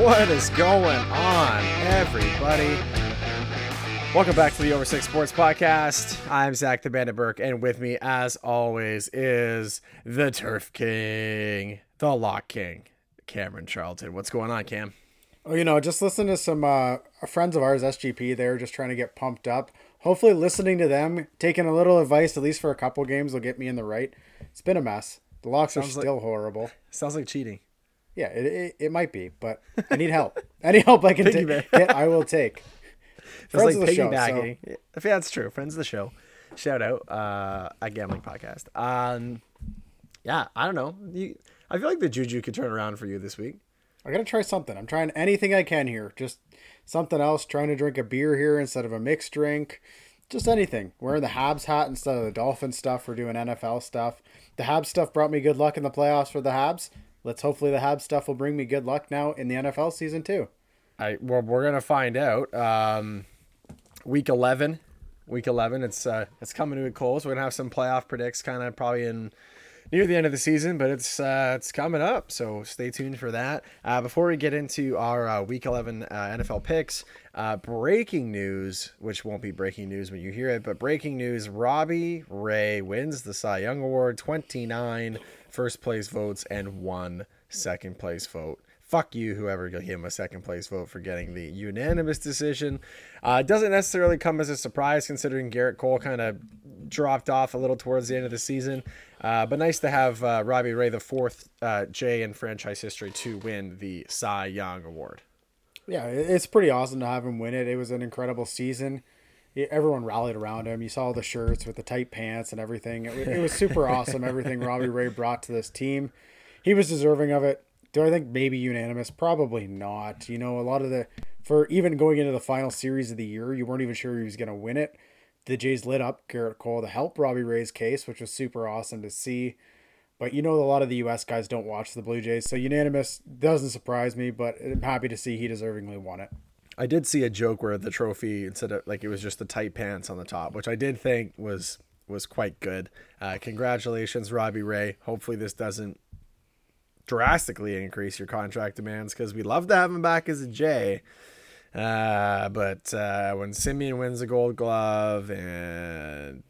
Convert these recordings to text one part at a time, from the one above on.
What is going on, everybody? Welcome back to the Over Six Sports Podcast. I'm Zach the Bandit Burke, and with me, as always, is the Turf King, the Lock King, Cameron Charlton. What's going on, Cam? Oh, you know, just listen to some uh, friends of ours, SGP. They're just trying to get pumped up. Hopefully, listening to them, taking a little advice, at least for a couple games, will get me in the right. It's been a mess. The locks Sounds are still like, horrible. Sounds like cheating. Yeah, it, it, it, might be, but I need help. Any help I can take, get, I will take. Friends like of the show. So. Yeah, that's true. Friends of the show. Shout out uh, at Gambling Podcast. Um, yeah, I don't know. You, I feel like the juju could turn around for you this week. I gotta try something. I'm trying anything I can here. Just something else. Trying to drink a beer here instead of a mixed drink. Just anything. Wearing the Habs hat instead of the Dolphin stuff. We're doing NFL stuff. The Habs stuff brought me good luck in the playoffs for the Habs. Let's hopefully the Habs stuff will bring me good luck now in the NFL season too. I well, we're gonna find out. Um, week eleven, week eleven. It's uh, it's coming to a close. We're gonna have some playoff predicts, kind of probably in near the end of the season, but it's uh, it's coming up, so stay tuned for that. Uh, before we get into our uh, Week 11 uh, NFL picks, uh, breaking news, which won't be breaking news when you hear it, but breaking news: Robbie Ray wins the Cy Young Award, 29 first place votes and one second place vote fuck you, whoever gave him a second place vote for getting the unanimous decision. Uh, doesn't necessarily come as a surprise considering Gerrit Cole kind of dropped off a little towards the end of the season. Uh, but nice to have uh, Robbie Ray, the fourth uh, J in franchise history, to win the Cy Young Award. Yeah, it's pretty awesome to have him win it. It was an incredible season. Everyone rallied around him. You saw the shirts with the tight pants and everything. It, it was super awesome, everything Robbie Ray brought to this team. He was deserving of it. Do I think maybe unanimous? Probably not. You know, a lot of the for even going into the final series of the year, you weren't even sure he was going to win it. The Jays lit up Gerrit Cole to help Robbie Ray's case, which was super awesome to see. But you know, a lot of the U.S. guys don't watch the Blue Jays, so unanimous doesn't surprise me. But I'm happy to see he deservingly won it. I did see a joke where the trophy instead of like it was just the tight pants on the top, which I did think was was quite good. Uh, congratulations, Robbie Ray. Hopefully, this doesn't drastically increase your contract demands because we love to have him back as a J. Uh, but uh, when Semien wins the Gold Glove and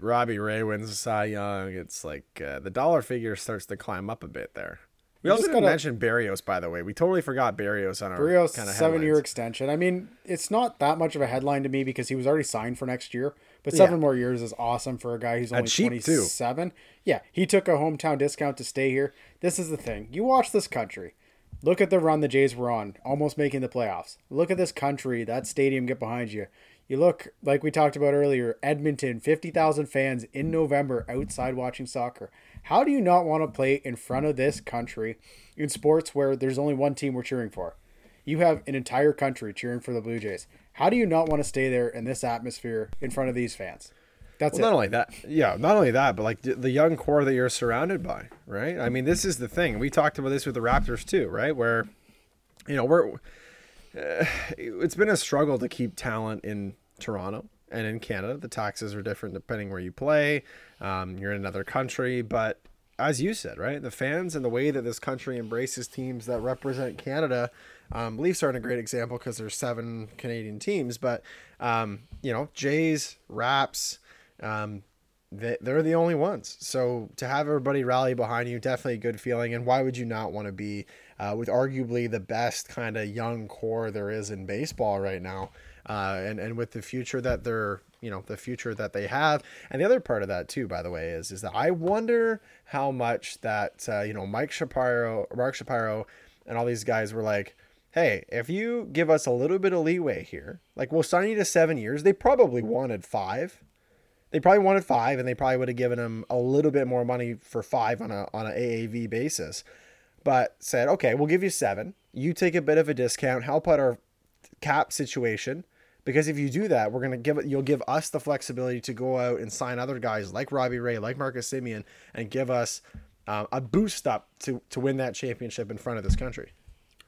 Robbie Ray wins the Cy Young, it's like uh, the dollar figure starts to climb up a bit there. We, also didn't gotta, mention Berrios, by the way. We totally forgot Berrios on our Berrios kind of seven year extension. I mean, it's not that much of a headline to me because he was already signed for next year. But seven yeah. more years is awesome for a guy who's only twenty seven. Yeah, he took a hometown discount to stay here. This is the thing. You watch this country. Look at the run the Jays were on, almost making the playoffs. Look at this country, that stadium get behind you. You look like we talked about earlier, Edmonton, 50,000 fans in November outside watching soccer. How do you not want to play in front of this country in sports where there's only one team we're cheering for? You have an entire country cheering for the Blue Jays. How do you not want to stay there in this atmosphere in front of these fans? That's well, not only that, yeah, not only that, but like the young core that you're surrounded by, right? I mean, this is the thing. We talked about this with the Raptors too, right? Where, you know, we're uh, it's been a struggle to keep talent in Toronto and in Canada. The taxes are different depending where you play. Um, you're in another country, but as you said, right, the fans and the way that this country embraces teams that represent Canada. Um, Leafs aren't a great example because there's seven Canadian teams, but um, you know, Jays, Raps, um, they, they're the only ones. So to have everybody rally behind you, definitely a good feeling. And why would you not want to be uh, with arguably the best kind of young core there is in baseball right now? Uh, and and with the future that they're you know the future that they have and the other part of that too by the way is is that i wonder how much that uh, you know mike shapiro mark shapiro and all these guys were like hey if you give us a little bit of leeway here like we'll sign you to seven years they probably wanted five they probably wanted five, and they probably would have given him a little bit more money for five on a on an AAV basis. But said, okay, we'll give you seven. You take a bit of a discount, help out our cap situation. Because if you do that, we're gonna give it. You'll give us the flexibility to go out and sign other guys like Robbie Ray, like Marcus Semien, and give us uh, a boost up to to win that championship in front of this country.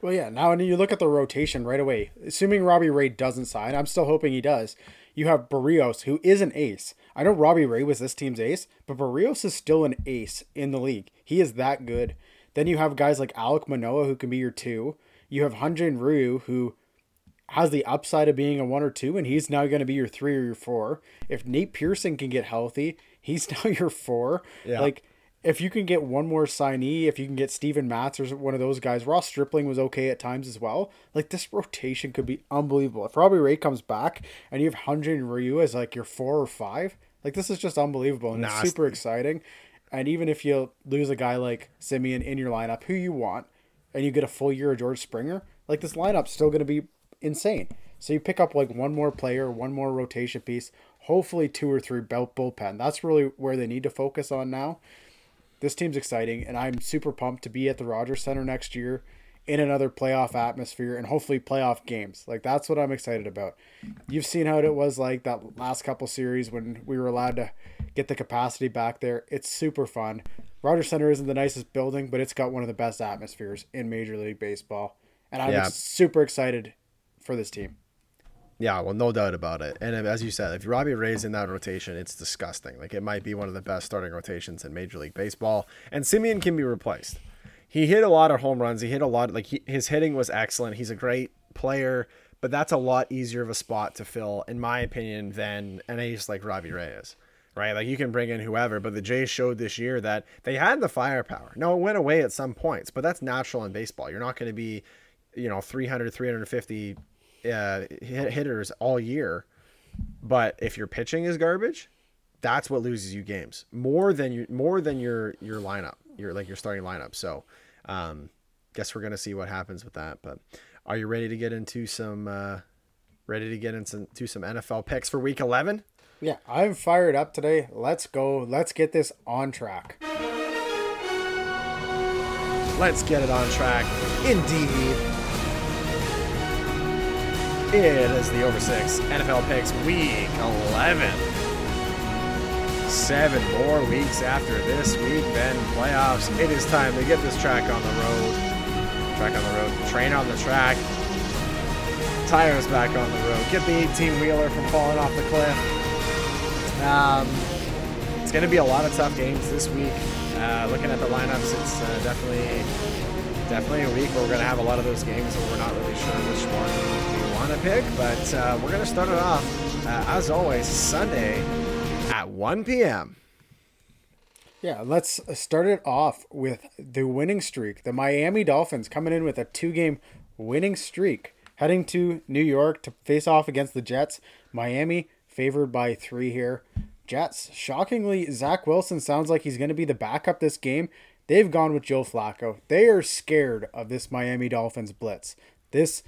Well, yeah. Now, when you look at the rotation right away, assuming Robbie Ray doesn't sign, I'm still hoping he does. You have Berrios, who is an ace. I know Robbie Ray was this team's ace, but Berrios is still an ace in the league. He is that good. Then you have guys like Alek Manoah who can be your two. You have Hyun-Jin Ryu, who has the upside of being a one or two, and he's now going to be your three or your four. If Nate Pearson can get healthy, he's now your four. Yeah. Like, if you can get one more signee, if you can get Steven Matz or one of those guys, Ross Stripling was okay at times as well. Like this rotation could be unbelievable. If Robbie Ray comes back and you have Hyun-Jin Ryu as like your four or five, like this is just unbelievable and it's super exciting. And even if you lose a guy like Semien in your lineup, who you want, and you get a full year of George Springer, like this lineup's still going to be insane. So you pick up like one more player, one more rotation piece, hopefully two or three belt bullpen. That's really where they need to focus on now. This team's exciting, and I'm super pumped to be at the Rogers Center next year in another playoff atmosphere and hopefully playoff games. Like that's what I'm excited about. You've seen how it was like that last couple series when we were allowed to get the capacity back there. It's super fun. Rogers Center isn't the nicest building, but it's got one of the best atmospheres in Major League Baseball. And I'm yeah. super excited for this team. Yeah, well, no doubt about it. And um, as you said, if Robbie Ray's in that rotation, it's disgusting. Like it might be one of the best starting rotations in Major League Baseball. And Semien can be replaced. He hit a lot of home runs. He hit a lot. Like he, his hitting was excellent. He's a great player, but that's a lot easier of a spot to fill, in my opinion, than an ace like Robbie Ray is. Right? Like you can bring in whoever, but the Jays showed this year that they had the firepower. No, it went away at some points, but that's natural in baseball. You're not going to be, you know, 300, 350 uh, hitters all year. But if your pitching is garbage, that's what loses you games more than you more than your your lineup, your like your starting lineup. So, um, guess we're gonna see what happens with that. But are you ready to get into some uh, ready to get into some NFL picks for Week Eleven? Yeah, I'm fired up today. Let's go. Let's get this on track. Let's get it on track. Indeed. It is the Over 6 NFL Picks Week 11. Seven more weeks after this week, then playoffs. It is time to get this track on the road. Track on the road. Train on the track. Tires back on the road. Get the 18 wheeler from falling off the cliff. Um, it's going to be a lot of tough games this week. Uh, looking at the lineups, it's uh, definitely definitely a week where we're going to have a lot of those games where we're not really sure which one we want to pick. But uh, we're going to start it off, uh, as always, Sunday at 1 p.m. Yeah, let's start it off with the winning streak. The Miami Dolphins coming in with a two game winning streak, heading to New York to face off against the Jets. Miami favored by three here. Jets, shockingly, Zach Wilson sounds like he's going to be the backup this game. They've gone with Joe Flacco. They are scared of this Miami Dolphins blitz. This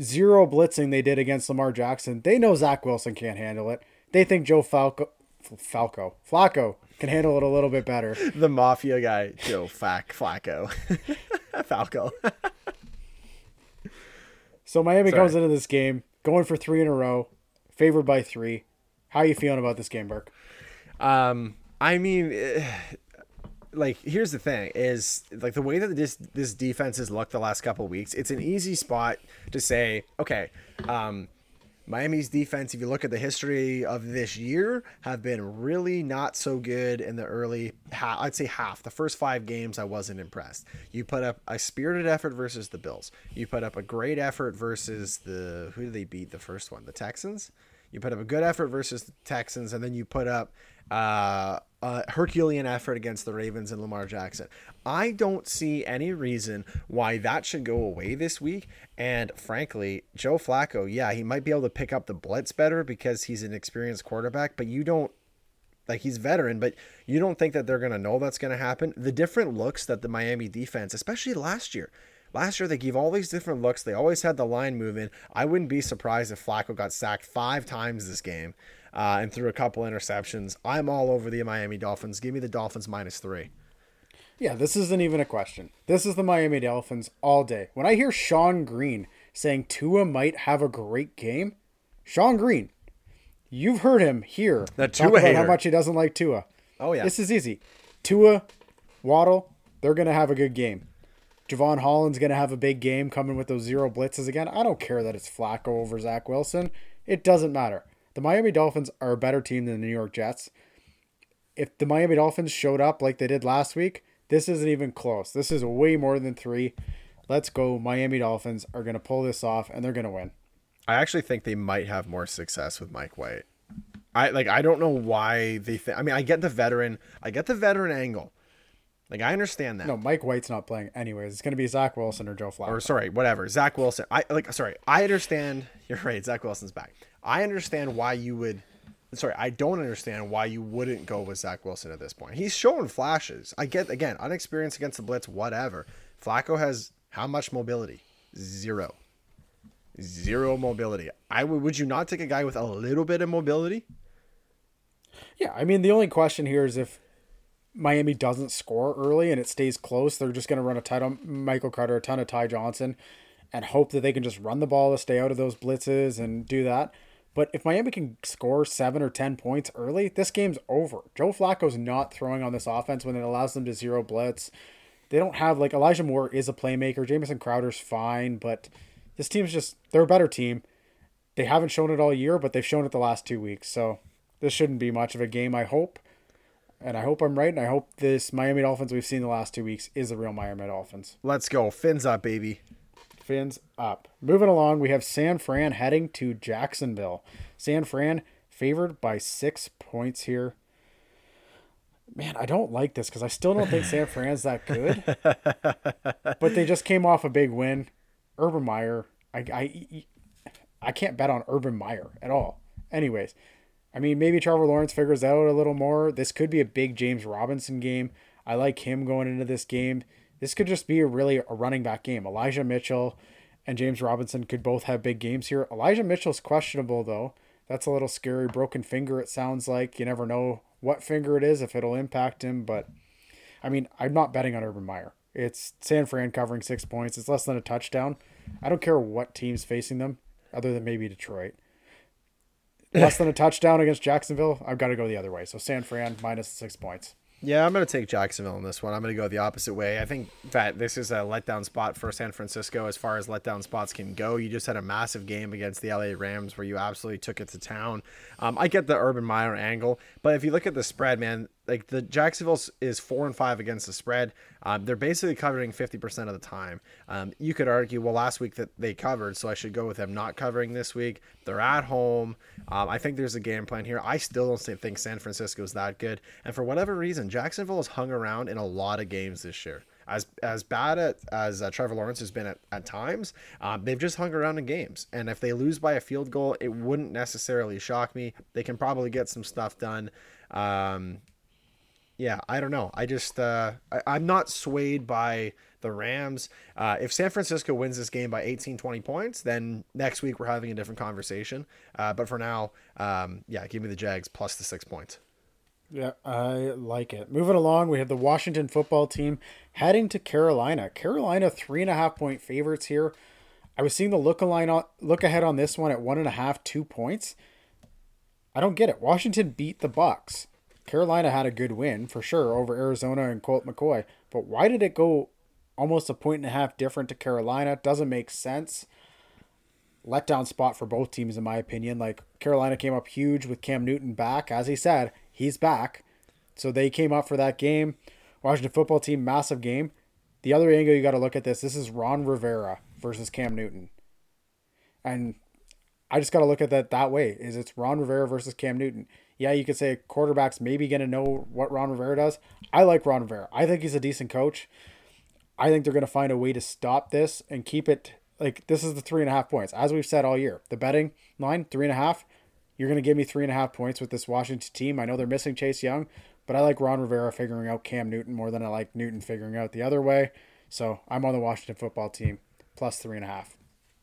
zero blitzing they did against Lamar Jackson. They know Zach Wilson can't handle it. They think Joe Falco, Falco, Flacco can handle it a little bit better. The mafia guy, Joe Fac Flacco, Falco. so Miami Sorry. comes into this game going for three in a row, favored by three. How are you feeling about this game, Burke? Um, I mean, eh, like here's the thing is like the way that this this defense has looked the last couple weeks it's an easy spot to say okay um Miami's defense, if you look at the history of this year, have been really not so good in the early, half, I'd say half. The first five games, I wasn't impressed. You put up a spirited effort versus the Bills. You put up a great effort versus the, who did they beat the first one? The Texans? You put up a good effort versus the Texans, and then you put up uh, Herculean effort against the Ravens and Lamar Jackson. I don't see any reason why that should go away this week. And frankly, Joe Flacco, yeah, he might be able to pick up the blitz better because he's an experienced quarterback, but you don't like he's veteran, but you don't think that they're going to know that's going to happen. The different looks that the Miami defense, especially last year, Last year, they gave all these different looks. They always had the line moving. I wouldn't be surprised if Flacco got sacked five times this game uh, and threw a couple interceptions. I'm all over the Miami Dolphins. Give me the Dolphins minus three. Yeah, this isn't even a question. This is the Miami Dolphins all day. When I hear Sean Green saying Tua might have a great game, Sean Green, you've heard him here that Tua about how much he doesn't like Tua. Oh yeah, this is easy. Tua, Waddle, they're gonna have a good game. Jevon Holland's going to have a big game coming with those zero blitzes again. I don't care that it's Flacco over Zach Wilson. It doesn't matter. The Miami Dolphins are a better team than the New York Jets. If the Miami Dolphins showed up like they did last week, this isn't even close. This is way more than three. let's go. Miami Dolphins are going to pull this off and they're going to win. I actually think they might have more success with Mike White. I like I don't know why they think I mean I get the veteran I get the veteran angle. Like I understand that. No, Mike White's not playing anyways. It's gonna be Zach Wilson or Joe Flacco. Or sorry, whatever. Zach Wilson. I like sorry, I understand you're right, Zach Wilson's back. I understand why you would sorry, I don't understand why you wouldn't go with Zach Wilson at this point. He's showing flashes. I get again, unexperienced against the blitz, whatever. Flacco has how much mobility? Zero. Zero mobility. I would would you not take a guy with a little bit of mobility? Yeah, I mean the only question here is if Miami doesn't score early and it stays close, they're just going to run a ton of Michael Carter, a ton of Ty Johnson, and hope that they can just run the ball to stay out of those blitzes and do that. But if Miami can score seven or ten points early, this game's over. Joe Flacco's not throwing on this offense when it allows them to zero blitz. They don't have like Elijah Moore is a playmaker. Jamison Crowder's fine, but this team's just they're a better team. They haven't shown it all year, but they've shown it the last two weeks. So this shouldn't be much of a game, I hope. And I hope I'm right, and I hope this Miami Dolphins we've seen the last two weeks is the real Miami Dolphins. Let's go. Fins up, baby. Fins up. Moving along, we have San Fran heading to Jacksonville. San Fran favored by six points here. Man, I don't like this because I still don't think San Fran's that good. but they just came off a big win. Urban Meyer, I, I, I can't bet on Urban Meyer at all. Anyways, I mean, maybe Trevor Lawrence figures that out a little more. This could be a big James Robinson game. I like him going into this game. This could just be a really a running back game. Elijah Mitchell and James Robinson could both have big games here. Elijah Mitchell's questionable though. That's a little scary. Broken finger, it sounds like. You never know what finger it is if it'll impact him. But I mean, I'm not betting on Urban Meyer. It's San Fran covering six points. It's less than a touchdown. I don't care what team's facing them, other than maybe Detroit less than a touchdown against Jacksonville, I've got to go the other way. So San Fran minus six points. Yeah, I'm going to take Jacksonville in this one. I'm going to go the opposite way. I think that this is a letdown spot for San Francisco as far as letdown spots can go. You just had a massive game against the LA Rams where you absolutely took it to town. Um, I get the Urban Meyer angle, but if you look at the spread, man, like the Jacksonville is four and five against the spread. Um, they're basically covering 50% of the time. Um, you could argue, well, last week that they covered, so I should go with them not covering this week. They're at home. Um, I think there's a game plan here. I still don't think San Francisco is that good. And for whatever reason, Jacksonville has hung around in a lot of games this year. As, as bad at, as uh, Trevor Lawrence has been at, at times, um, they've just hung around in games. And if they lose by a field goal, it wouldn't necessarily shock me. They can probably get some stuff done. Um, yeah, I don't know. I just uh, I, am not swayed by the Rams. Uh, if San Francisco wins this game by 18, 20 points, then next week we're having a different conversation. Uh, but for now, um, yeah, give me the Jags plus the six points. Yeah, I like it. Moving along, we have the Washington football team heading to Carolina. Carolina three and a half point favorites here. I was seeing the look look ahead on this one at one and a half, two points. I don't get it. Washington beat the Bucks. Carolina had a good win for sure over Arizona and Colt McCoy, but why did it go almost a point and a half different to Carolina? Doesn't make sense. Letdown spot for both teams, in my opinion. Like Carolina came up huge with Cam Newton back, as he said, he's back. So they came up for that game. Washington football team, massive game. The other angle you got to look at this. This is Ron Rivera versus Cam Newton, and I just got to look at that that way. Is it's Ron Rivera versus Cam Newton? Yeah, you could say a quarterbacks maybe going to know what Ron Rivera does. I like Ron Rivera. I think he's a decent coach. I think they're going to find a way to stop this and keep it like this is the three and a half points. As we've said all year, the betting line, three and a half. You're going to give me three and a half points with this Washington team. I know they're missing Chase Young, but I like Ron Rivera figuring out Cam Newton more than I like Newton figuring out the other way. So I'm on the Washington football team plus three and a half.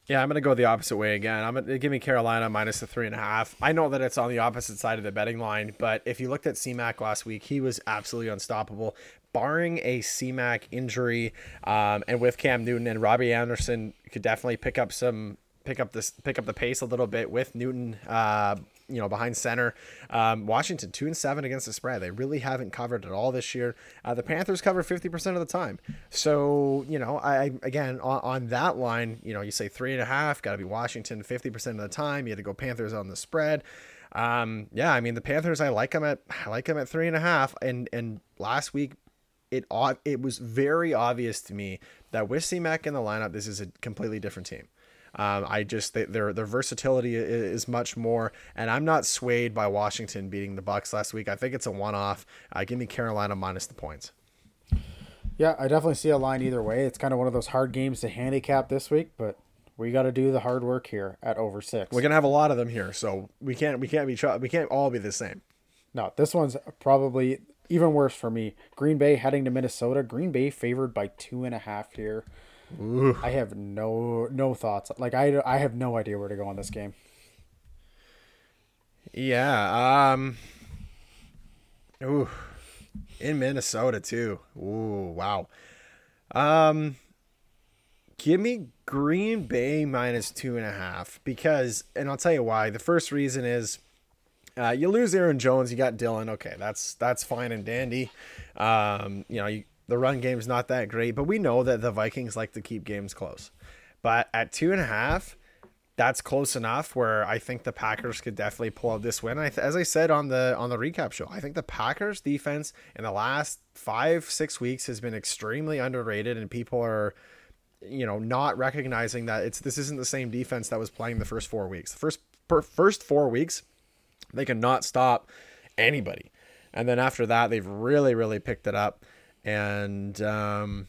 Yeah, I'm gonna go the opposite way again. I'm gonna give me Carolina minus the three and a half. I know that it's on the opposite side of the betting line, but if you looked at CMAC last week, he was absolutely unstoppable. Barring a CMAC injury, um, and with Cam Newton and Robbie Anderson could definitely pick up some pick up this pick up the pace a little bit with Newton uh, you know, behind center. Um, Washington two and seven against the spread. They really haven't covered at all this year. Uh, the Panthers cover fifty percent of the time. So you know, I again on, on that line, you know, you say three and a half, got to be Washington fifty percent of the time. You had to go Panthers on the spread. Um, yeah, I mean the Panthers, I like them at I like them at three and a half. And and last week it it was very obvious to me that with C-Mac in the lineup, this is a completely different team. Um, I just they, their their versatility is much more, and I'm not swayed by Washington beating the Bucks last week. I think it's a one-off. Uh, give me Carolina minus the points. Yeah, I definitely see a line either way. It's kind of one of those hard games to handicap this week, but we got to do the hard work here at over six. We're gonna have a lot of them here, so we can't we can't be we can't all be the same. No, this one's probably even worse for me. Green Bay heading to Minnesota. Green Bay favored by two and a half here. Ooh. I have no no thoughts. Like I I have no idea where to go on this game. Yeah. Um. Ooh. In Minnesota too. Ooh. Wow. Um. Give me Green Bay minus two and a half because, and I'll tell you why. The first reason is uh, you lose Aaron Jones, you got Dillon. Okay, that's that's fine and dandy. Um, you know, you, the run game's not that great, but we know that the Vikings like to keep games close. But at two and a half, that's close enough where I think the Packers could definitely pull out this win. I th- as I said on the on the recap show, I think the Packers defense in the last five six weeks has been extremely underrated, and people are you know not recognizing that it's this isn't the same defense that was playing the first four weeks. The first per, first four weeks they cannot stop anybody. And then after that, they've really, really picked it up. And um,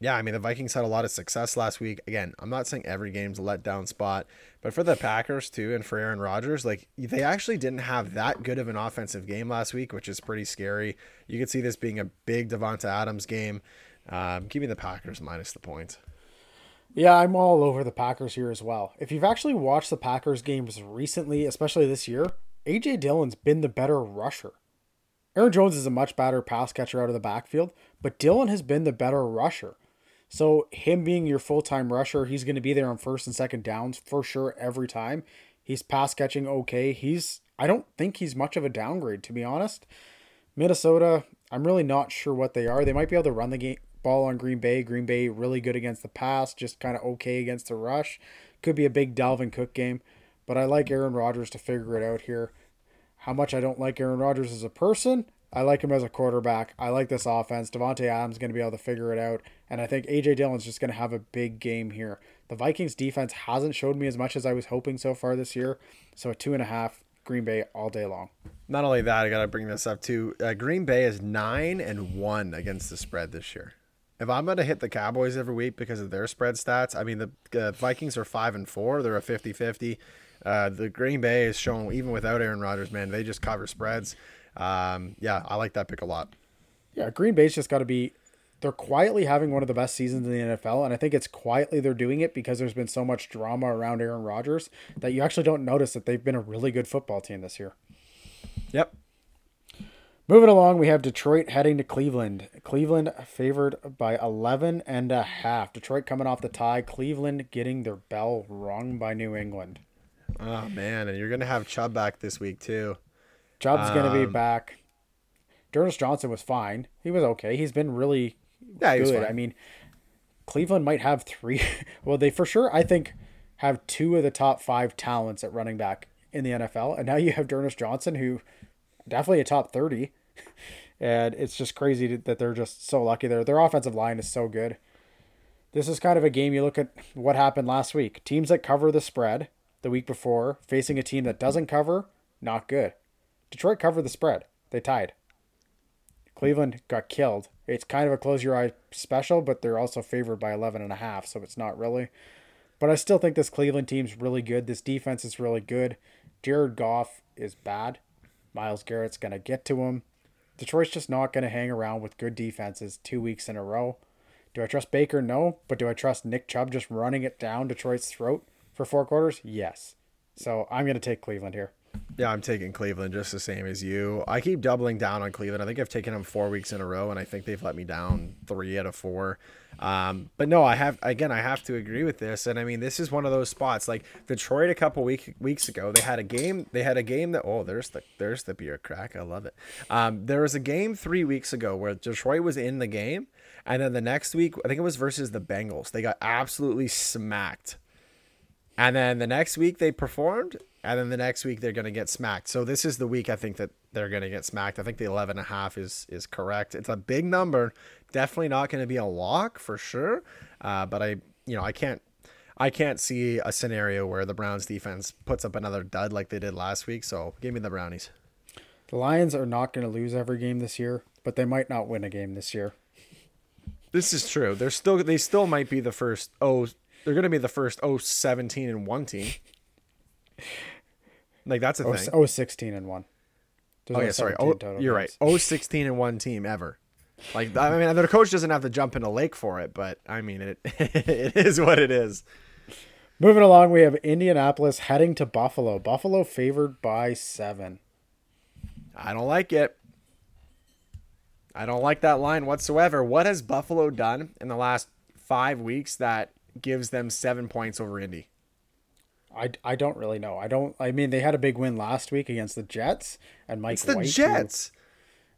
yeah, I mean, the Vikings had a lot of success last week. Again, I'm not saying every game's a letdown spot, but for the Packers too, and for Aaron Rodgers, like they actually didn't have that good of an offensive game last week, which is pretty scary. You could see this being a big Davante Adams game. Um, give me the Packers minus the points. Yeah, I'm all over the Packers here as well. If you've actually watched the Packers games recently, especially this year, AJ Dillon's been the better rusher. Aaron Jones is a much better pass catcher out of the backfield, but Dillon has been the better rusher. So him being your full-time rusher, he's going to be there on first and second downs for sure every time. He's pass catching okay. He's I don't think he's much of a downgrade to be honest. Minnesota, I'm really not sure what they are. They might be able to run the game ball on Green Bay. Green Bay really good against the pass, just kind of okay against the rush. Could be a big Dalvin Cook game. But I like Aaron Rodgers to figure it out here. How much I don't like Aaron Rodgers as a person, I like him as a quarterback. I like this offense. Davante Adams going to be able to figure it out, and I think AJ Dillon's just going to have a big game here. The Vikings defense hasn't showed me as much as I was hoping so far this year, so a two and a half Green Bay all day long. Not only that, I got to bring this up too. Uh, Green Bay is nine and one against the spread this year. If I'm going to hit the Cowboys every week because of their spread stats, I mean the uh, Vikings are five and four. They're a 50-50. Uh, the Green Bay is showing, even without Aaron Rodgers, man, they just cover spreads. Um, yeah, I like that pick a lot. Yeah, Green Bay's just got to be. They're quietly having one of the best seasons in the NFL, and I think it's quietly they're doing it because there's been so much drama around Aaron Rodgers that you actually don't notice that they've been a really good football team this year. Yep. Moving along, we have Detroit heading to Cleveland. Cleveland favored by 11 and a half. Detroit coming off the tie. Cleveland getting their bell rung by New England. Oh man, and you're gonna have Chubb back this week too. Chubb's um, gonna be um, back. D'Ernest Johnson was fine. He was okay. He's been really yeah, good. I mean, Cleveland might have three. well, they for sure I think have two of the top five talents at running back in the NFL, and now you have D'Ernest Johnson, who definitely a top thirty. And it's just crazy that they're just so lucky there. Their offensive line is so good. This is kind of a game you look at what happened last week. Teams that cover the spread the week before, facing a team that doesn't cover, not good. Detroit covered the spread. They tied. Cleveland got killed. It's kind of a close your eye special, but they're also favored by 11 and a half, so it's not really. But I still think this Cleveland team's really good. This defense is really good. Jared Goff is bad. Myles Garrett's going to get to him. Detroit's just not going to hang around with good defenses two weeks in a row. Do I trust Baker? No. But do I trust Nick Chubb just running it down Detroit's throat? for four quarters? Yes. So I'm going to take Cleveland here. Yeah, I'm taking Cleveland just the same as you. I keep doubling down on Cleveland. I think I've taken them four weeks in a row, and I think they've let me down three out of four. Um, but no, I have again, I have to agree with this. And I mean, this is one of those spots. Like Detroit a couple week, weeks ago, they had a game. They had a game that oh, there's the there's the beer crack. I love it. Um, there was a game three weeks ago where Detroit was in the game, and then the next week, I think it was versus the Bengals. They got absolutely smacked And then the next week they performed, and then the next week they're going to get smacked. So this is the week I think that they're going to get smacked. I think the 11 and a half is is correct. It's a big number. Definitely not going to be a lock for sure. Uh, but I, you know, I can't I can't see a scenario where the Browns defense puts up another dud like they did last week. So give me the Brownies. The Lions are not going to lose every game this year, but they might not win a game this year. This is true. They're still they still might be the first oh they're going to be the first oh 17 and 1 team. Like that's a oh, thing. Oh 16 and 1. There's oh yeah, sorry. Oh, you're games. right. Oh 16 and 1 team ever. Like I mean, the coach doesn't have to jump in a lake for it, but I mean, it it is what it is. Moving along, we have Indianapolis heading to Buffalo. Buffalo favored by seven. I don't like it. I don't like that line whatsoever. What has Buffalo done in the last five weeks that gives them seven points over Indy? I, I don't really know. I don't. I mean, they had a big win last week against the Jets and Mike. It's the White, Jets.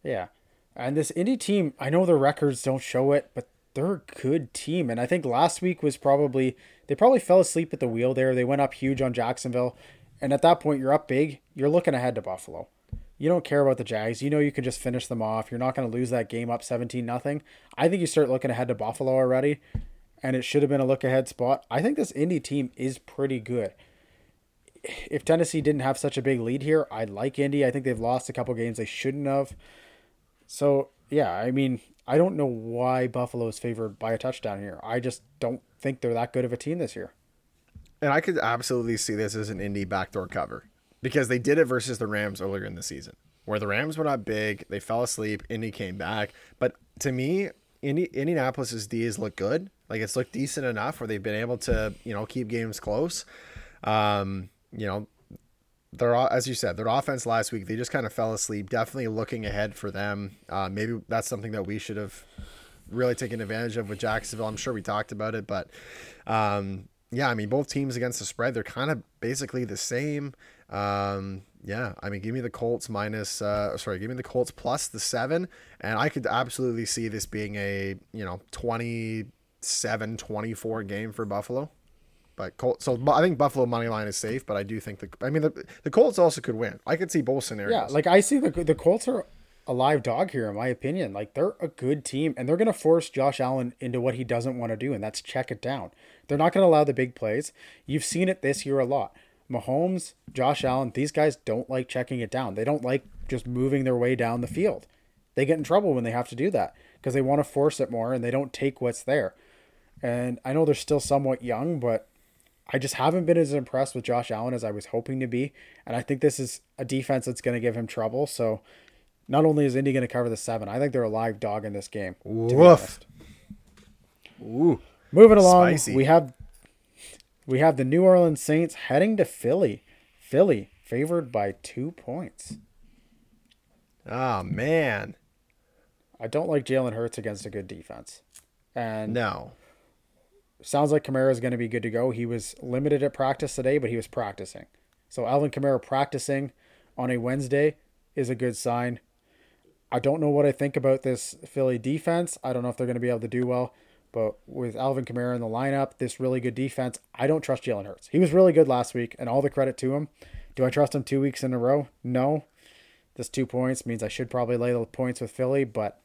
Who, yeah, and this Indy team, I know their records don't show it, but they're a good team. And I think last week was probably they probably fell asleep at the wheel there. They went up huge on Jacksonville, and at that point, you're up big. You're looking ahead to Buffalo. You don't care about the Jags. You know you can just finish them off. You're not going to lose that game up 17 nothing. I think you start looking ahead to Buffalo already, and it should have been a look ahead spot. I think this Indy team is pretty good. If Tennessee didn't have such a big lead here, I like Indy. I think they've lost a couple games they shouldn't have. So yeah, I mean, I don't know why Buffalo is favored by a touchdown here. I just don't think they're that good of a team this year. And I could absolutely see this as an Indy backdoor cover because they did it versus the Rams earlier in the season, where the Rams were not big, they fell asleep, Indy came back. But to me, Indy, Indianapolis's D's look good. Like it's looked decent enough where they've been able to, you know, keep games close. Um, you know, their all as you said, their offense last week they just kind of fell asleep. Definitely looking ahead for them. Uh, maybe that's something that we should have really taken advantage of with Jacksonville. I'm sure we talked about it, but um, yeah, I mean both teams against the spread they're kind of basically the same. Um, yeah, I mean give me the Colts minus uh, sorry, give me the Colts plus the seven, and I could absolutely see this being a you know 27 24 game for Buffalo. But Colts, so I think Buffalo money line is safe, but I do think the I mean the the Colts also could win. I could see both scenarios. Yeah, like I see the the Colts are a live dog here in my opinion. Like they're a good team and they're going to force Josh Allen into what he doesn't want to do and that's check it down. They're not going to allow the big plays. You've seen it this year a lot. Mahomes, Josh Allen, these guys don't like checking it down. They don't like just moving their way down the field. They get in trouble when they have to do that because they want to force it more and they don't take what's there. And I know they're still somewhat young, but I just haven't been as impressed with Josh Allen as I was hoping to be. And I think this is a defense that's going to give him trouble. So not only is Indy going to cover the seven, I think they're a live dog in this game. Woof. Ooh. Moving along, Spicy. we have we have the New Orleans Saints heading to Philly. Philly favored by two points. Oh man. I don't like Jalen Hurts against a good defense. And no. Sounds like Kamara is going to be good to go. He was limited at practice today, but he was practicing. So Alvin Kamara practicing on a Wednesday is a good sign. I don't know what I think about this Philly defense. I don't know if they're going to be able to do well. But with Alvin Kamara in the lineup, this really good defense, I don't trust Jalen Hurts. He was really good last week, and all the credit to him. Do I trust him two weeks in a row? No. This two points means I should probably lay the points with Philly, but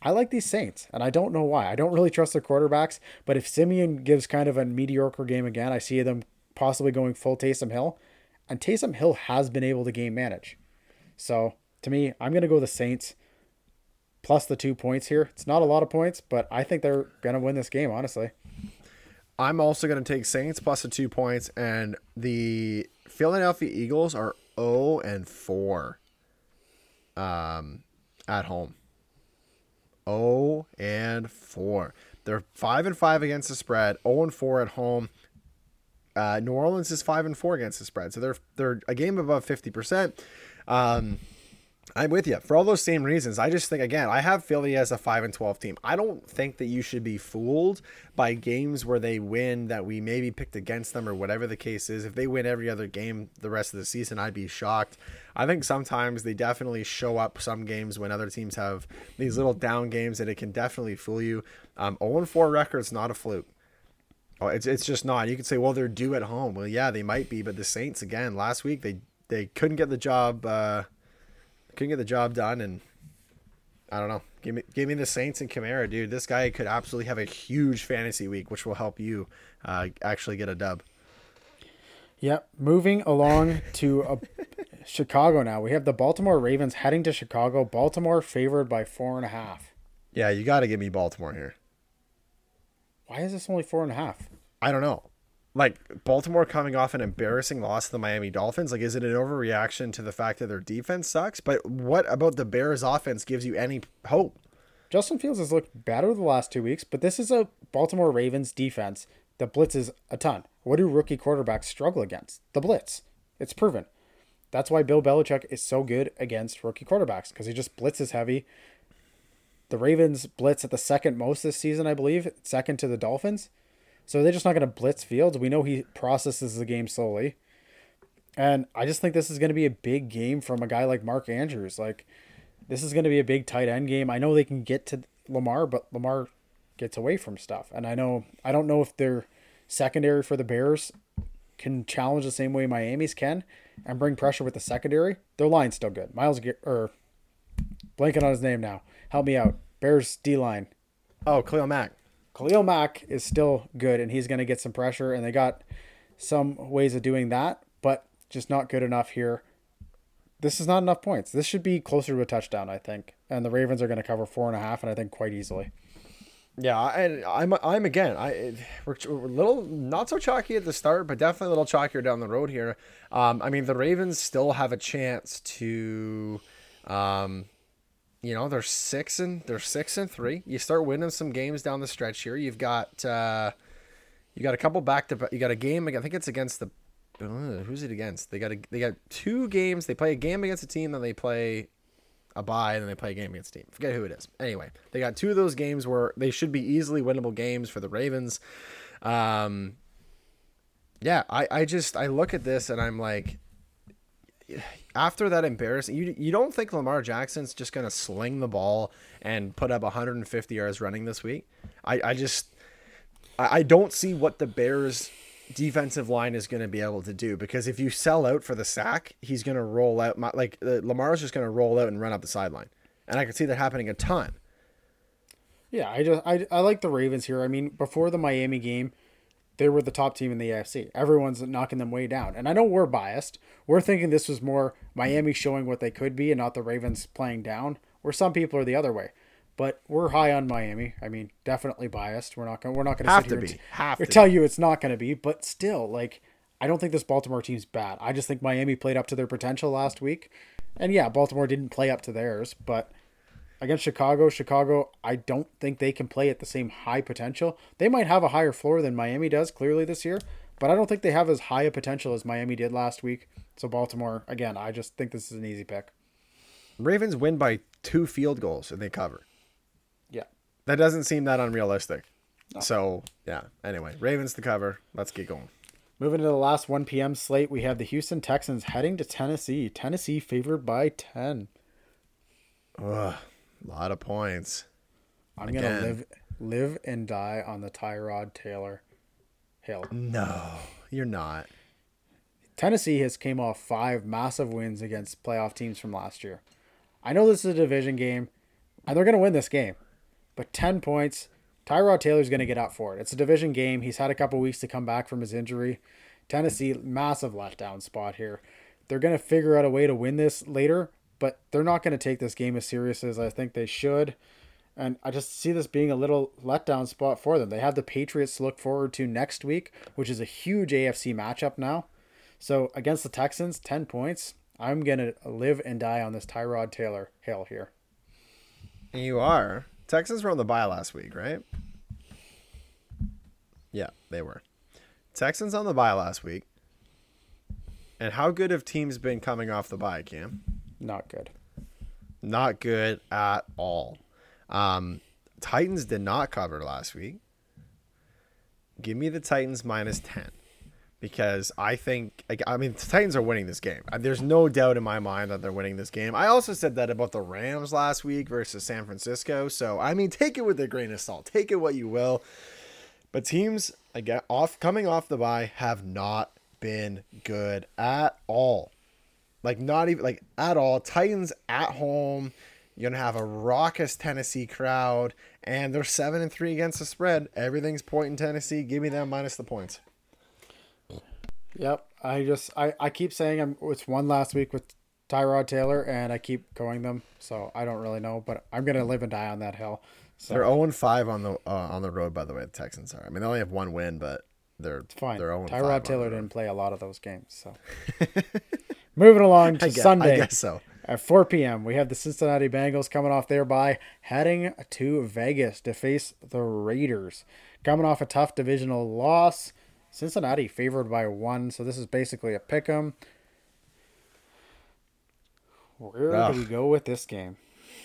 I like these Saints, and I don't know why. I don't really trust their quarterbacks, but if Siemian gives kind of a mediocre game again, I see them possibly going full Taysom Hill, and Taysom Hill has been able to game manage. So to me, I'm going to go the Saints plus the two points here. It's not a lot of points, but I think they're going to win this game, honestly. I'm also going to take Saints plus the two points, and the Philadelphia Eagles are 0 and 4 um, at home. 0 and 4. They're 5 and 5 against the spread, 0 and 4 at home. Uh, New Orleans is 5 and 4 against the spread. So they're they're a game above 50%. Um, I'm with you for all those same reasons. I just think again, I have Philly as a five and twelve team. I don't think that you should be fooled by games where they win that we maybe picked against them or whatever the case is. If they win every other game the rest of the season, I'd be shocked. I think sometimes they definitely show up some games when other teams have these little down games that it can definitely fool you. Um, 0 4 record's not a fluke. Oh, it's it's just not. You could say, well, they're due at home. Well, yeah, they might be, but the Saints again last week they they couldn't get the job uh, couldn't get the job done, and I don't know. Give me give me the Saints and Kamara, dude. This guy could absolutely have a huge fantasy week, which will help you uh, actually get a dub. Yep. Moving along to uh, Chicago now. We have the Baltimore Ravens heading to Chicago. Baltimore favored by four and a half. Yeah, you got to give me Baltimore here. Why is this only four and a half? I don't know. Like Baltimore coming off an embarrassing loss to the Miami Dolphins. Like, is it an overreaction to the fact that their defense sucks? But what about the Bears' offense gives you any hope? Justin Fields has looked better the last two weeks, but this is a Baltimore Ravens defense that blitzes a ton. What do rookie quarterbacks struggle against? The blitz. It's proven. That's why Bill Belichick is so good against rookie quarterbacks because he just blitzes heavy. The Ravens blitz at the second most this season, I believe, second to the Dolphins. So they're just not going to blitz Fields. We know he processes the game slowly. And I just think this is going to be a big game from a guy like Mark Andrews. Like, this is going to be a big tight end game. I know they can get to Lamar, but Lamar gets away from stuff. And I know, I don't know if their secondary for the Bears can challenge the same way Miami's can and bring pressure with the secondary. Their line's still good. Miles, or blanking on his name now. Help me out. Bears D line. Oh, Cleo Mack. Khalil Mack is still good, and he's going to get some pressure, and they got some ways of doing that, but just not good enough here. This is not enough points. This should be closer to a touchdown, I think, and the Ravens are going to cover four and a half, and I think quite easily. Yeah, and I'm I'm again. I we're, a little not so chalky at the start, but definitely a little chalkier down the road here. Um, I mean, the Ravens still have a chance to um, you know they're six and they're six and three. You start winning some games down the stretch here. You've got uh, you got a couple back to you got a game. I think it's against the uh, who's it against? They got a, they got two games. They play a game against a team, then they play a bye, and then they play a game against a team. Forget who it is. Anyway, they got two of those games where they should be easily winnable games for the Ravens. Um, yeah, I, I just I look at this and I'm like, after that embarrassing, you you don't think Lamar Jackson's just gonna sling the ball and put up 150 yards running this week? I I just I, don't see what the Bears defensive line is going to be able to do because if you sell out for the sack, he's going to roll out My, like uh, Lamar's just going to roll out and run up the sideline, and I can see that happening a ton. Yeah, I just I, I like the Ravens here. I mean, before the Miami game, they were the top team in the AFC. Everyone's knocking them way down. And I know we're biased. We're thinking this was more Miami showing what they could be and not the Ravens playing down, where some people are the other way. But we're high on Miami. I mean, definitely biased. We're not going. We're not going to have to be. Have to tell you it's not going to be. But still, like, I don't think this Baltimore team's bad. I just think Miami played up to their potential last week, and yeah, Baltimore didn't play up to theirs. But against Chicago, Chicago, I don't think they can play at the same high potential. They might have a higher floor than Miami does clearly this year, but I don't think they have as high a potential as Miami did last week. So Baltimore, again, I just think this is an easy pick. Ravens win by two field goals and they cover. Yeah. That doesn't seem that unrealistic. No. So, yeah. Anyway, Ravens to cover. Let's get going. Moving to the last 1 p.m. slate, we have the Houston Texans heading to Tennessee. Tennessee favored by 10. Ugh, a lot of points. I'm Again. gonna live live and die on the Tyrod Taylor hill. No, you're not. Tennessee has came off five massive wins against playoff teams from last year. I know this is a division game, and they're going to win this game. But 10 points, Tyrod Taylor's going to get up for it. It's a division game. He's had a couple weeks to come back from his injury. Tennessee, massive letdown spot here. They're going to figure out a way to win this later, but they're not going to take this game as serious as I think they should. And I just see this being a little letdown spot for them. They have the Patriots to look forward to next week, which is a huge AFC matchup now. So against the Texans, 10 points. I'm going to live and die on this Tyrod Taylor hill here. You are. Texans were on the bye last week, right? Yeah, they were. Texans on the bye last week. And how good have teams been coming off the bye, Cam? Not good. Not good at all. Um, Titans did not cover last week. Give me the Titans minus 10 because I think I mean the Titans are winning this game. Uh, there's no doubt in my mind that they're winning this game. I also said that about the Rams last week versus San Francisco. So I mean, take it with a grain of salt. Take it what you will. But teams again off coming off the bye have not been good at all. Like not even like at all. Titans at home. You're gonna have a raucous Tennessee crowd, and they're seven and three against the spread. Everything's pointing Tennessee. Give me them minus the points. Yep, I just I, I keep saying I'm it's one last week with Tyrod Taylor, and I keep going them, so I don't really know, but I'm gonna live and die on that hill. So. They're 0 5 on the uh, on the road, by the way. The Texans are. I mean, they only have one win, but they're it's fine. They're 0 Tyrod Taylor didn't play a lot of those games, so. Moving along to I guess, Sunday. I guess so. At 4 p.m., we have the Cincinnati Bengals coming off their bye, heading to Vegas to face the Raiders. Coming off a tough divisional loss, Cincinnati favored by one, so this is basically a pick 'em. Where Ugh. do we go with this game?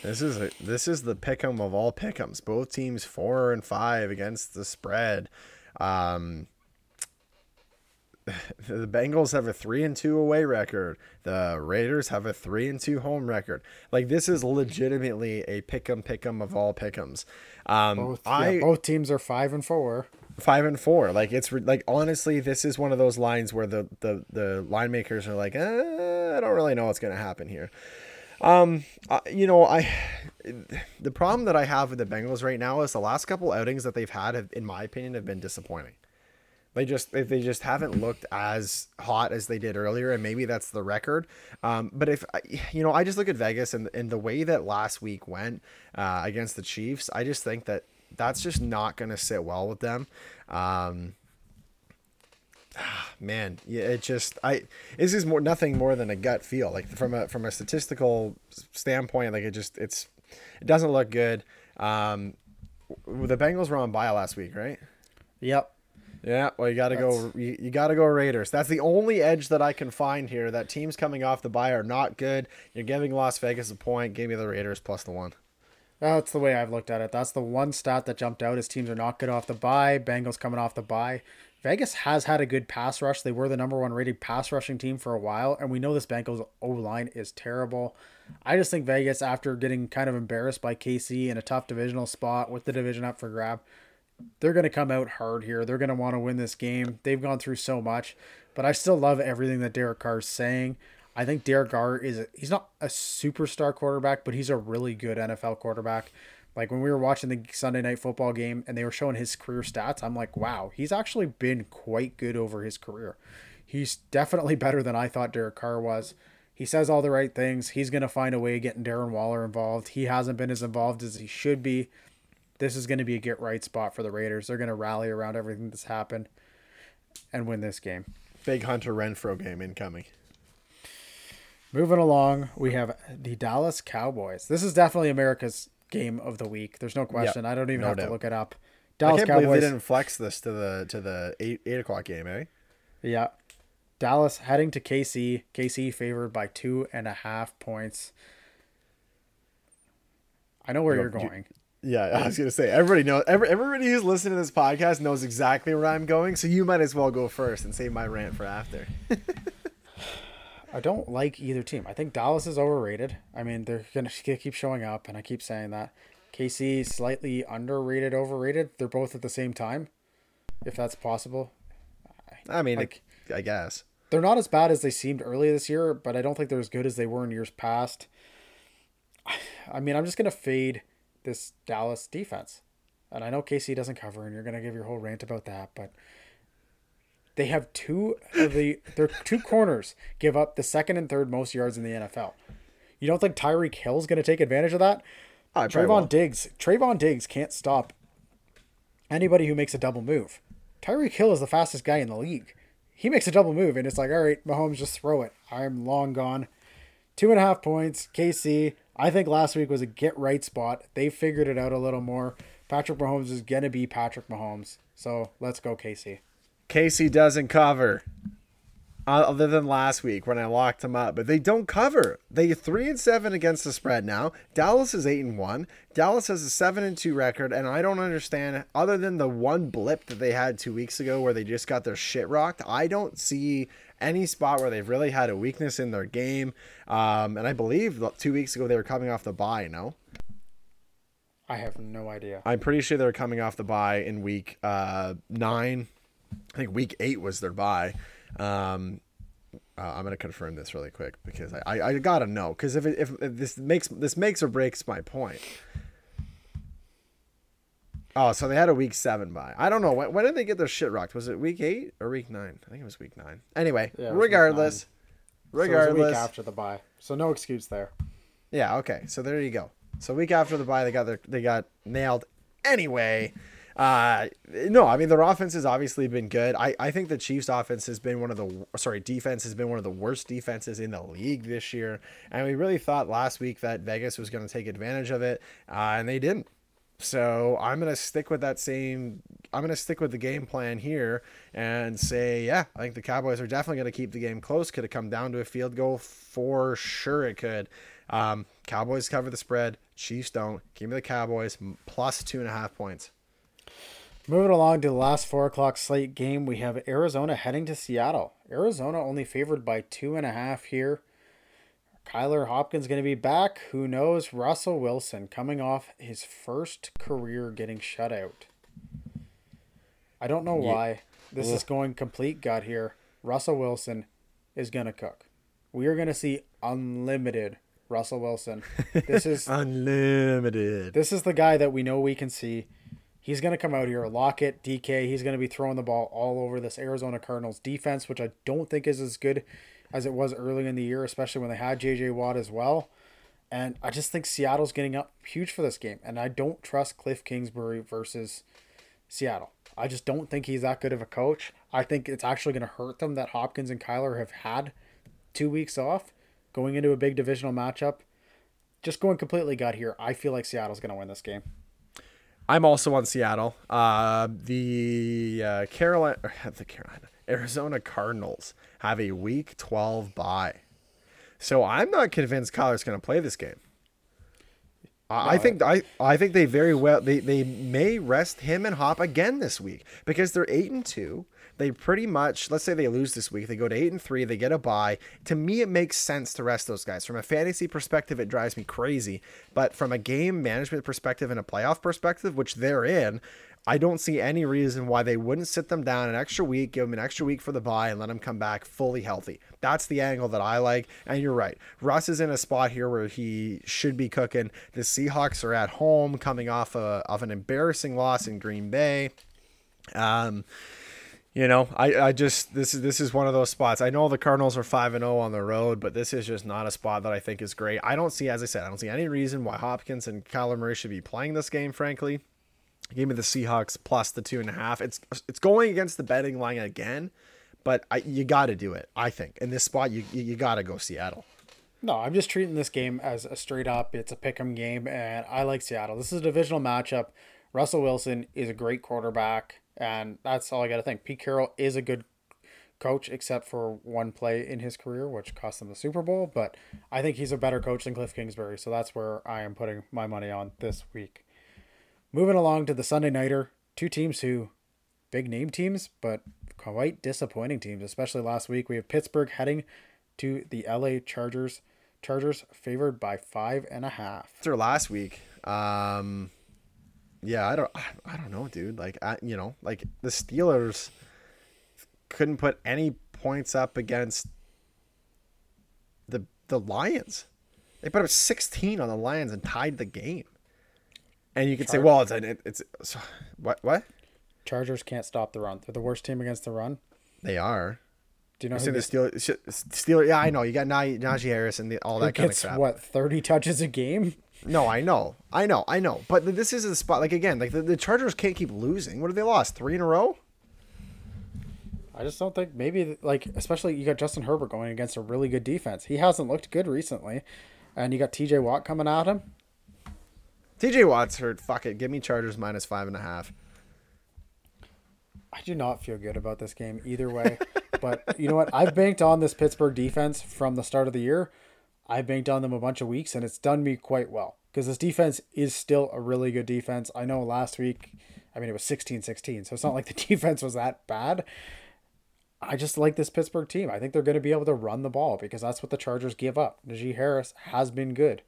This is a, this is the pick'em of all pick'ems. Both teams four and five against the spread. Um, the Bengals have a three and two away record. The Raiders have a three and two home record. Like this is legitimately a pick'em pick'em of all pick'ems. Um, both, I, yeah, both teams are five and four. Five and four. Like it's like honestly, this is one of those lines where the the the line makers are like, eh, I don't really know what's gonna happen here. Um, uh, you know, I the problem that I have with the Bengals right now is the last couple outings that they've had, have, in my opinion, have been disappointing. They just they just haven't looked as hot as they did earlier, and maybe that's the record. Um, but if you know, I just look at Vegas and and the way that last week went uh, against the Chiefs, I just think that that's just not going to sit well with them. Um, man, yeah, it just I this is more nothing more than a gut feel. Like from a from a statistical standpoint, like it just it's it doesn't look good. Um, the Bengals were on bye last week, right? Yep. Yeah, well, you got to go. You, you got to go Raiders. That's the only edge that I can find here. That teams coming off the bye are not good. You're giving Las Vegas a point. Give me the Raiders plus the one. That's the way I've looked at it. That's the one stat that jumped out. Is teams are not good off the bye. Bengals coming off the bye. Vegas has had a good pass rush. They were the number one rated pass rushing team for a while, and we know this Bengals O line is terrible. I just think Vegas, after getting kind of embarrassed by KC in a tough divisional spot with the division up for grab, they're going to come out hard here. They're going to want to win this game. They've gone through so much, but I still love everything that Derek Carr is saying. I think Derek Carr is a, he's not a superstar quarterback, but he's a really good NFL quarterback. Like when we were watching the Sunday night football game and they were showing his career stats, I'm like, wow, he's actually been quite good over his career. He's definitely better than I thought Derek Carr was. He says all the right things. He's going to find a way of getting Darren Waller involved. He hasn't been as involved as he should be. This is going to be a get right spot for the Raiders. They're going to rally around everything that's happened and win this game. Big Hunter Renfrow game incoming. Moving along, we have the Dallas Cowboys. This is definitely America's game of the week. There's no question. Yep, I don't even no have doubt. to look it up. Dallas I can't Cowboys, believe they didn't flex this to the to the eight eight o'clock game, eh? Yeah. Dallas heading to KC. KC favored by two and a half points. I know where you're, you're going. Yeah, I was gonna say everybody knows. Every, everybody who's listening to this podcast knows exactly where I'm going. So you might as well go first and save my rant for after. I don't like either team. I think Dallas is overrated. I mean, they're gonna keep showing up, and I keep saying that. KC slightly underrated, overrated. They're both at the same time, if that's possible. I mean, like, I guess they're not as bad as they seemed earlier this year, but I don't think they're as good as they were in years past. I mean, I'm just gonna fade this Dallas defense, and I know KC doesn't cover, and you're gonna give your whole rant about that, but they have two of the their two corners give up the second and third most yards in the NFL. You don't think Tyreek Hill's going to take advantage of that? Oh, Trevon Diggs, Trevon Diggs can't stop anybody who makes a double move. Tyreek Hill is the fastest guy in the league. He makes a double move, and it's like, all right, Mahomes, just throw it. I'm long gone. Two and a half points. KC, I think last week was a get right spot. They figured it out a little more. Patrick Mahomes is going to be Patrick Mahomes. So let's go, KC. KC doesn't cover. Uh, other than last week when I locked them up, but they don't cover. They three and seven against the spread now. Dallas is eight and one. Dallas has a seven and two record, and I don't understand. Other than the one blip that they had two weeks ago where they just got their shit rocked, I don't see any spot where they've really had a weakness in their game. Um, and I believe two weeks ago they were coming off the bye. No, I have no idea. I'm pretty sure they're coming off the bye in week uh, nine I think week eight was their bye. Um, uh, I'm gonna confirm this really quick because I, I, I gotta know because if, if if this makes this makes or breaks my point. Oh, so they had a week seven bye. I don't know when, when did they get their shit rocked. Was it week eight or week nine? I think it was week nine. Anyway, yeah, regardless, regardless, so week after the bye, so no excuse there. Yeah. Okay. So there you go. So week after the bye, they got their they got nailed anyway. Uh, no, I mean their offense has obviously been good. I, I think the Chiefs' offense has been one of the sorry defense has been one of the worst defenses in the league this year, and we really thought last week that Vegas was going to take advantage of it, uh, and they didn't. So I'm gonna stick with that same. I'm gonna stick with the game plan here and say, yeah, I think the Cowboys are definitely gonna keep the game close. Could it come down to a field goal? For sure, it could. Um, Cowboys cover the spread. Chiefs don't. Give me the Cowboys plus two and a half points. Moving along to the last four o'clock slate game, we have Arizona heading to Seattle. Arizona only favored by two and a half here. Kyler Hopkins going to be back. Who knows? Russell Wilson coming off his first career getting shut out. I don't know why. This is going complete gut here. Russell Wilson is going to cook. We are going to see unlimited Russell Wilson. This is unlimited. This is the guy that we know we can see. He's going to come out here, Lockett, DK. He's going to be throwing the ball all over this Arizona Cardinals defense, which I don't think is as good as it was early in the year, especially when they had JJ Watt as well. And I just think Seattle's getting up huge for this game. And I don't trust Cliff Kingsbury versus Seattle. I just don't think he's that good of a coach. I think it's actually going to hurt them that Hopkins and Kyler have had two weeks off going into a big divisional matchup. Just going completely gut here. I feel like Seattle's going to win this game. I'm also on Seattle. Uh, the uh, Carolina, the Carolina, Arizona Cardinals have a Week 12 bye, so I'm not convinced Kyler's going to play this game. No, I think I I think they very well they, they may rest him and Hop again this week because they're eight and two they pretty much let's say they lose this week, they go to eight and three, they get a bye. To me, it makes sense to rest those guys. From a fantasy perspective, it drives me crazy, but from a game management perspective and a playoff perspective, which they're in, I don't see any reason why they wouldn't sit them down an extra week, give them an extra week for the bye, and let them come back fully healthy. That's the angle that I like. And you're right. Russ is in a spot here where he should be cooking. The Seahawks are at home, coming off a, of an embarrassing loss in Green Bay. Um, you know, I, I just this is this is one of those spots. I know the Cardinals are five and zero oh on the road, but this is just not a spot that I think is great. I don't see, as I said, I don't see any reason why Hopkins and Kyler Murray should be playing this game. Frankly, give me the Seahawks plus the two and a half. It's it's going against the betting line again, but I, you got to do it. I think in this spot, you you, you got to go Seattle. No, I'm just treating this game as a straight up. It's a pick 'em game, and I like Seattle. This is a divisional matchup. Russell Wilson is a great quarterback. And that's all I got to think. Pete Carroll is a good coach, except for one play in his career, which cost him the Super Bowl. But I think he's a better coach than Cliff Kingsbury. So that's where I am putting my money on this week. Moving along to the Sunday Nighter, two teams who, big name teams, but quite disappointing teams, especially last week. We have Pittsburgh heading to the LA Chargers. Chargers favored by five and a half. After last week, um, yeah, I don't, I don't know, dude. Like, I, you know, like the Steelers couldn't put any points up against the the Lions. They put up 16 on the Lions and tied the game. And you could say, well, it's it's, it's what what? Chargers can't stop the run. They're the worst team against the run. They are. Do you know who the Steelers? Steelers? Yeah, I know. You got Najee Harris and the, all that kind of crap. What thirty touches a game? No, I know, I know, I know. But this is the spot. Like again, like the, the Chargers can't keep losing. What have they lost? Three in a row. I just don't think maybe like especially you got Justin Herbert going against a really good defense. He hasn't looked good recently, and you got T.J. Watt coming at him. T.J. Watt's hurt. Fuck it, give me Chargers minus five and a half. I do not feel good about this game either way. but you know what? I've banked on this Pittsburgh defense from the start of the year. I've banked on them a bunch of weeks, and it's done me quite well because this defense is still a really good defense. I know last week, I mean, it was 16 16, so it's not like the defense was that bad. I just like this Pittsburgh team. I think they're going to be able to run the ball because that's what the Chargers give up. Najee Harris has been good.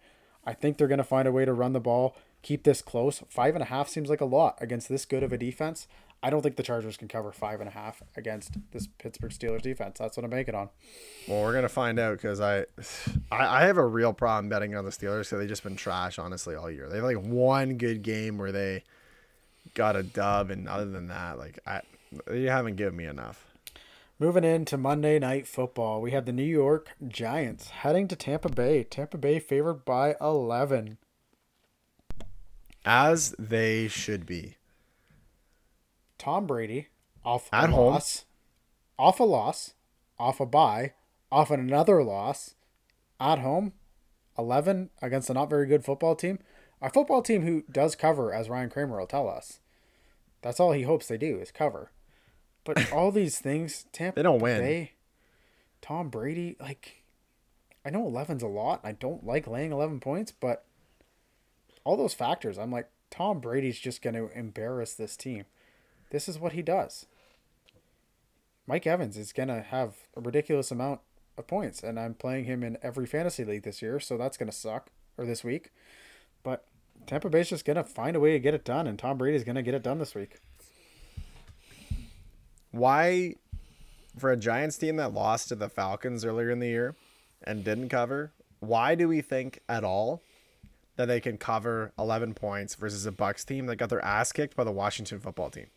I think they're going to find a way to run the ball, keep this close. Five and a half seems like a lot against this good of a defense. I don't think the Chargers can cover five and a half against this Pittsburgh Steelers defense. That's what I'm banking on. Well, we're gonna find out because I, I, I have a real problem betting on the Steelers because they've just been trash honestly all year. They have like one good game where they got a dub, and other than that, like I, you haven't given me enough. Moving into Monday Night Football, we have the New York Giants heading to Tampa Bay. Tampa Bay favored by 11. As they should be. Tom Brady off At a home. loss, off a loss, off a bye, off another loss, at home, 11 against a not very good football team. A football team who does cover, as Ryan Kramer will tell us. That's all he hopes they do is cover. But all these things, Tampa they don't win. Bay, Tom Brady, like I know 11's a lot. I don't like laying 11 points, but all those factors, I'm like Tom Brady's just going to embarrass this team. This is what he does. Mike Evans is going to have a ridiculous amount of points, and I'm playing him in every fantasy league this year, so that's going to suck, or this week. But Tampa Bay's just going to find a way to get it done, and Tom Brady's going to get it done this week why for a Giants team that lost to the Falcons earlier in the year and didn't cover, why do we think at all that they can cover 11 points versus a Bucs team that got their ass kicked by the Washington football team?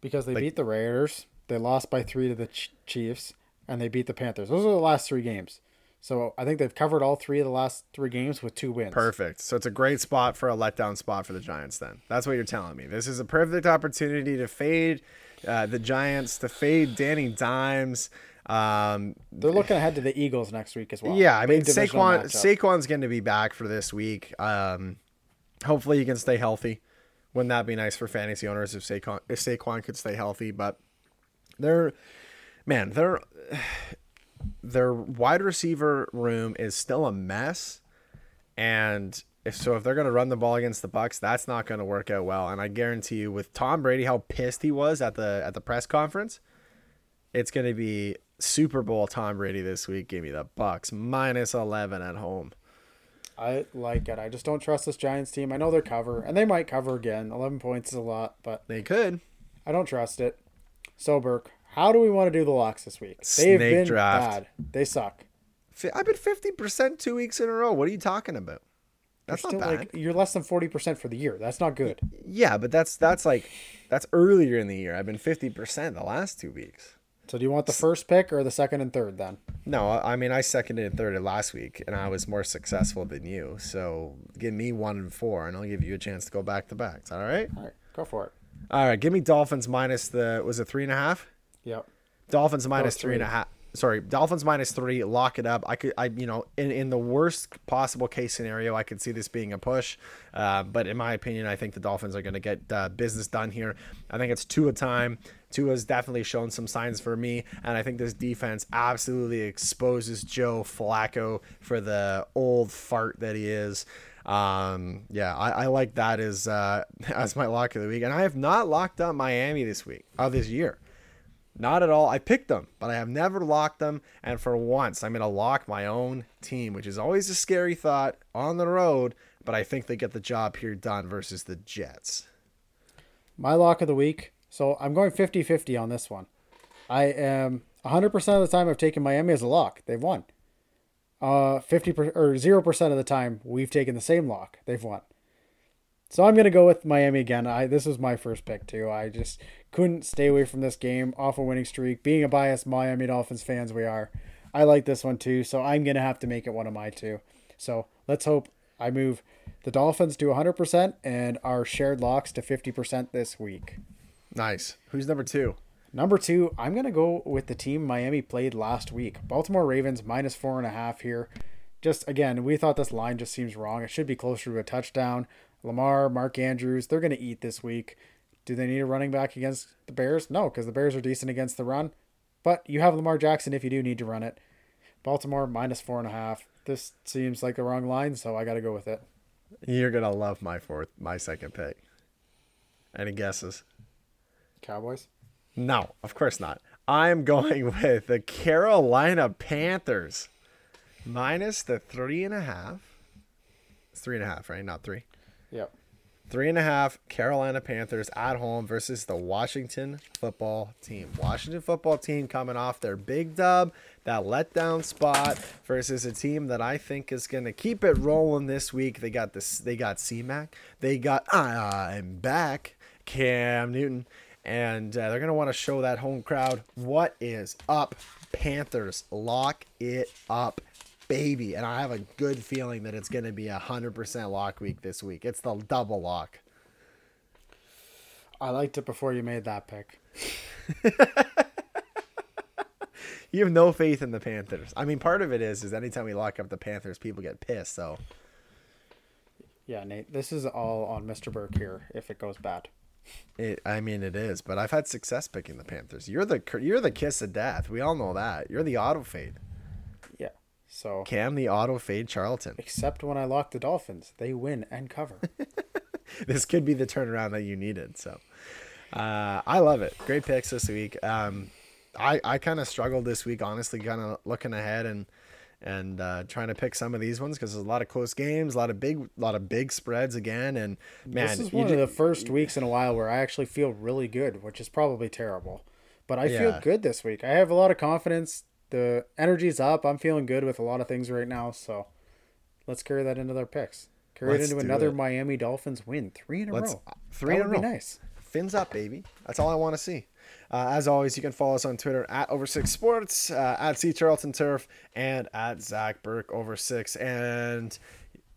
Because they like, beat the Raiders, they lost by 3 to the Chiefs, and they beat the Panthers. Those are the last 3 games. So I think they've covered all three of the last three games with two wins. Perfect. So it's a great spot for a letdown spot for the Giants. Then that's what you're telling me. This is a perfect opportunity to fade uh, the Giants, to fade Danny Dimes. Um, They're looking ahead to the Eagles next week as well. Yeah, I mean Saquon Saquon's going to be back for this week. Um, hopefully he can stay healthy. Wouldn't that be nice for fantasy owners if Saquon if Saquon could stay healthy? But they're man, they're their wide receiver room is still a mess, and if so, if they're going to run the ball against the Bucs that's not going to work out well. And I guarantee you, with Tom Brady, how pissed he was at the at the press conference, it's going to be Super Bowl Tom Brady this week. Give me the Bucs minus eleven at home. I like it. I just don't trust this Giants team. I know they're cover, and they might cover again. Eleven points is a lot, but they could. I don't trust it. So Burke, how do we want to do the locks this week? They've Snake been draft. bad. They suck. I've been fifty percent two weeks in a row. What are you talking about? That's you're not bad. Like, you're less than forty percent for the year. That's not good. Yeah, but that's that's like that's earlier in the year. I've been fifty percent the last two weeks. So do you want the first pick or the second and third then? No, I mean I seconded and thirded last week, and I was more successful than you. So give me one and four, and I'll give you a chance to go back to backs. All right. All right, go for it. All right, give me Dolphins minus the was it three and a half? Yep. Dolphins minus three and a half. Sorry, Dolphins minus three. Lock it up. I could, I you know, in in the worst possible case scenario, I could see this being a push. Uh, but in my opinion, I think the Dolphins are going to get uh, business done here. I think it's Tua time. has definitely shown some signs for me, and I think this defense absolutely exposes Joe Flacco for the old fart that he is. Um, yeah, I, I like that as uh, as my lock of the week, and I have not locked up Miami this week, of uh, this year. Not at all. I picked them, but I have never locked them. And for once, I'm going to lock my own team, which is always a scary thought on the road. But I think they get the job here done versus the Jets. My lock of the week. So I'm going 50 50 on this one. I am 100% of the time I've taken Miami as a lock. They've won. Uh, 50 per, or 0% of the time we've taken the same lock. They've won. So I'm gonna go with Miami again. I this was my first pick too. I just couldn't stay away from this game off a winning streak. Being a biased Miami Dolphins fans, we are. I like this one too, so I'm gonna have to make it one of my two. So let's hope I move the Dolphins to 100% and our shared locks to 50% this week. Nice. Who's number two? Number two, I'm gonna go with the team Miami played last week. Baltimore Ravens minus four and a half here. Just again, we thought this line just seems wrong. It should be closer to a touchdown. Lamar, Mark Andrews, they're going to eat this week. Do they need a running back against the Bears? No, because the Bears are decent against the run. But you have Lamar Jackson if you do need to run it. Baltimore minus four and a half. This seems like the wrong line, so I got to go with it. You're gonna love my fourth, my second pick. Any guesses? Cowboys? No, of course not. I'm going with the Carolina Panthers minus the three and a half. It's three and a half, right? Not three. Yep. Three and a half Carolina Panthers at home versus the Washington football team. Washington football team coming off their big dub, that letdown spot versus a team that I think is going to keep it rolling this week. They got this. They got CMAC. They got I'm back Cam Newton, and uh, they're going to want to show that home crowd what is up. Panthers lock it up baby, and I have a good feeling that it's going to be a hundred percent lock week this week. It's the double lock. I liked it before you made that pick. you have no faith in the Panthers. I mean, part of it is is anytime we lock up the Panthers, people get pissed. So, yeah, Nate, this is all on Mr. Burke here. If it goes bad, it. I mean, it is. But I've had success picking the Panthers. You're the you're the kiss of death. We all know that. You're the auto fade. So Cam the auto fade Charlton. Except when I lock the Dolphins, they win and cover. this could be the turnaround that you needed. So uh, I love it. Great picks this week. Um, I I kind of struggled this week, honestly, kind of looking ahead and and uh, trying to pick some of these ones because there's a lot of close games, a lot of big, a lot of big spreads again. And man, this is one of the first weeks in a while where I actually feel really good, which is probably terrible, but I yeah. feel good this week. I have a lot of confidence the energy's up. I'm feeling good with a lot of things right now. So let's carry that into their picks. Carry let's it into another it. Miami Dolphins win, three in a let's, row. Three that in a row. nice. Fins up, baby. That's all I want to see. Uh, as always, you can follow us on Twitter at Over Six Sports, uh, at C Charlton Turf, and at Zach Burke Over Six. And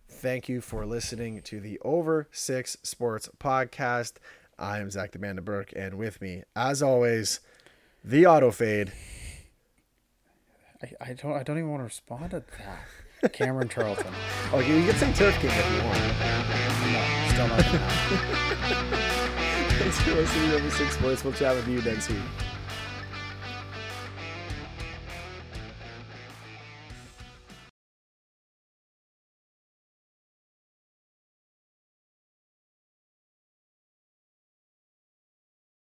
thank you for listening to the Over Six Sports podcast. I am Zach the Burke, and with me, as always, the Auto Fade. I, I don't I don't even want to respond to that. Cameron Charlton. oh, you, you can say Turf King if you want. No, still not. Thanks for listening to Over Six Sports. We'll chat with you next week.